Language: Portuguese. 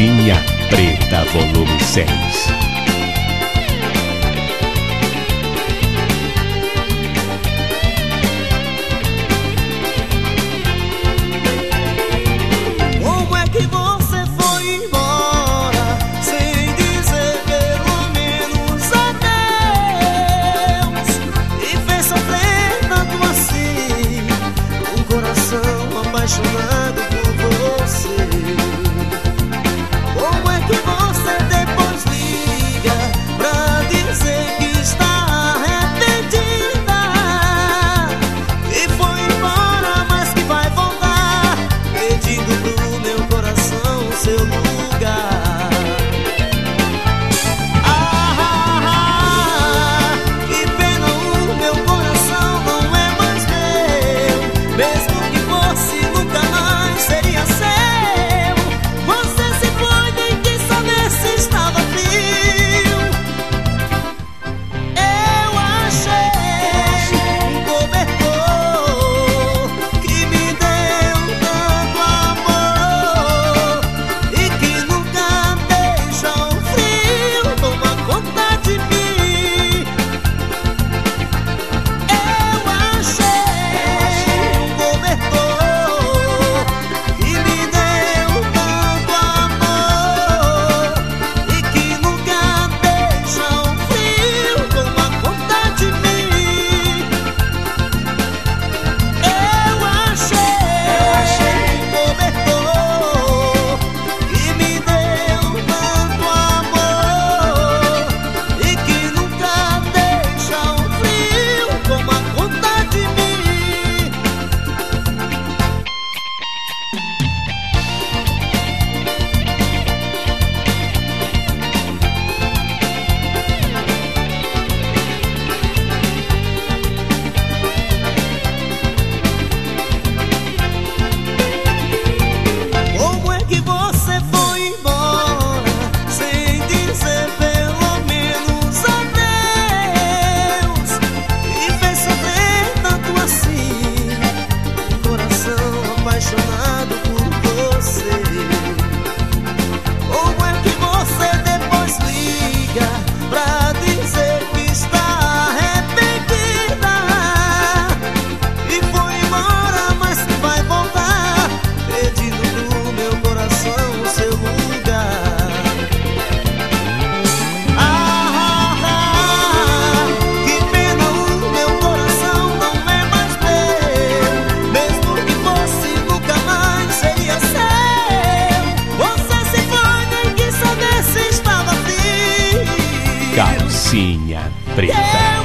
Calcinha Preta, volume 6. Como é que você foi embora sem dizer pelo menos adeus? E fez sofrer tanto assim o um coração apaixonado. ves calcinha preta.